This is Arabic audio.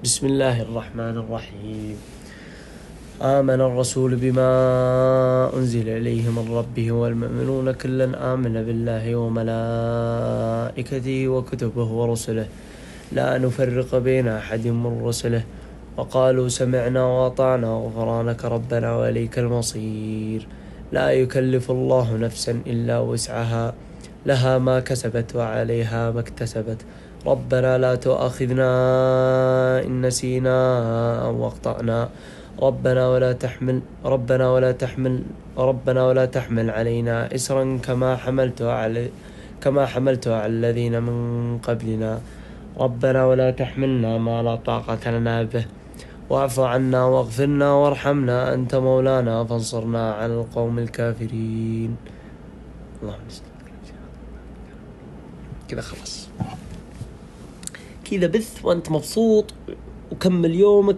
بسم الله الرحمن الرحيم. آمن الرسول بما أنزل إليه من ربه والمؤمنون كلا آمن بالله وملائكته وكتبه ورسله. لا نفرق بين أحد من رسله. وقالوا سمعنا وأطعنا غفرانك ربنا وإليك المصير. لا يكلف الله نفسا إلا وسعها. لها ما كسبت وعليها ما اكتسبت. ربنا لا تؤاخذنا إن نسينا أو أخطأنا. ربنا ولا تحمل ربنا ولا تحمل ربنا ولا تحمل علينا إسرا كما حملته على كما حملته على الذين من قبلنا. ربنا ولا تحملنا ما لا طاقة لنا به. واعف عنا واغفرنا وارحمنا أنت مولانا فانصرنا على القوم الكافرين. اللهم صل كذا خلاص. كذا بث وأنت مبسوط وكمل يومك.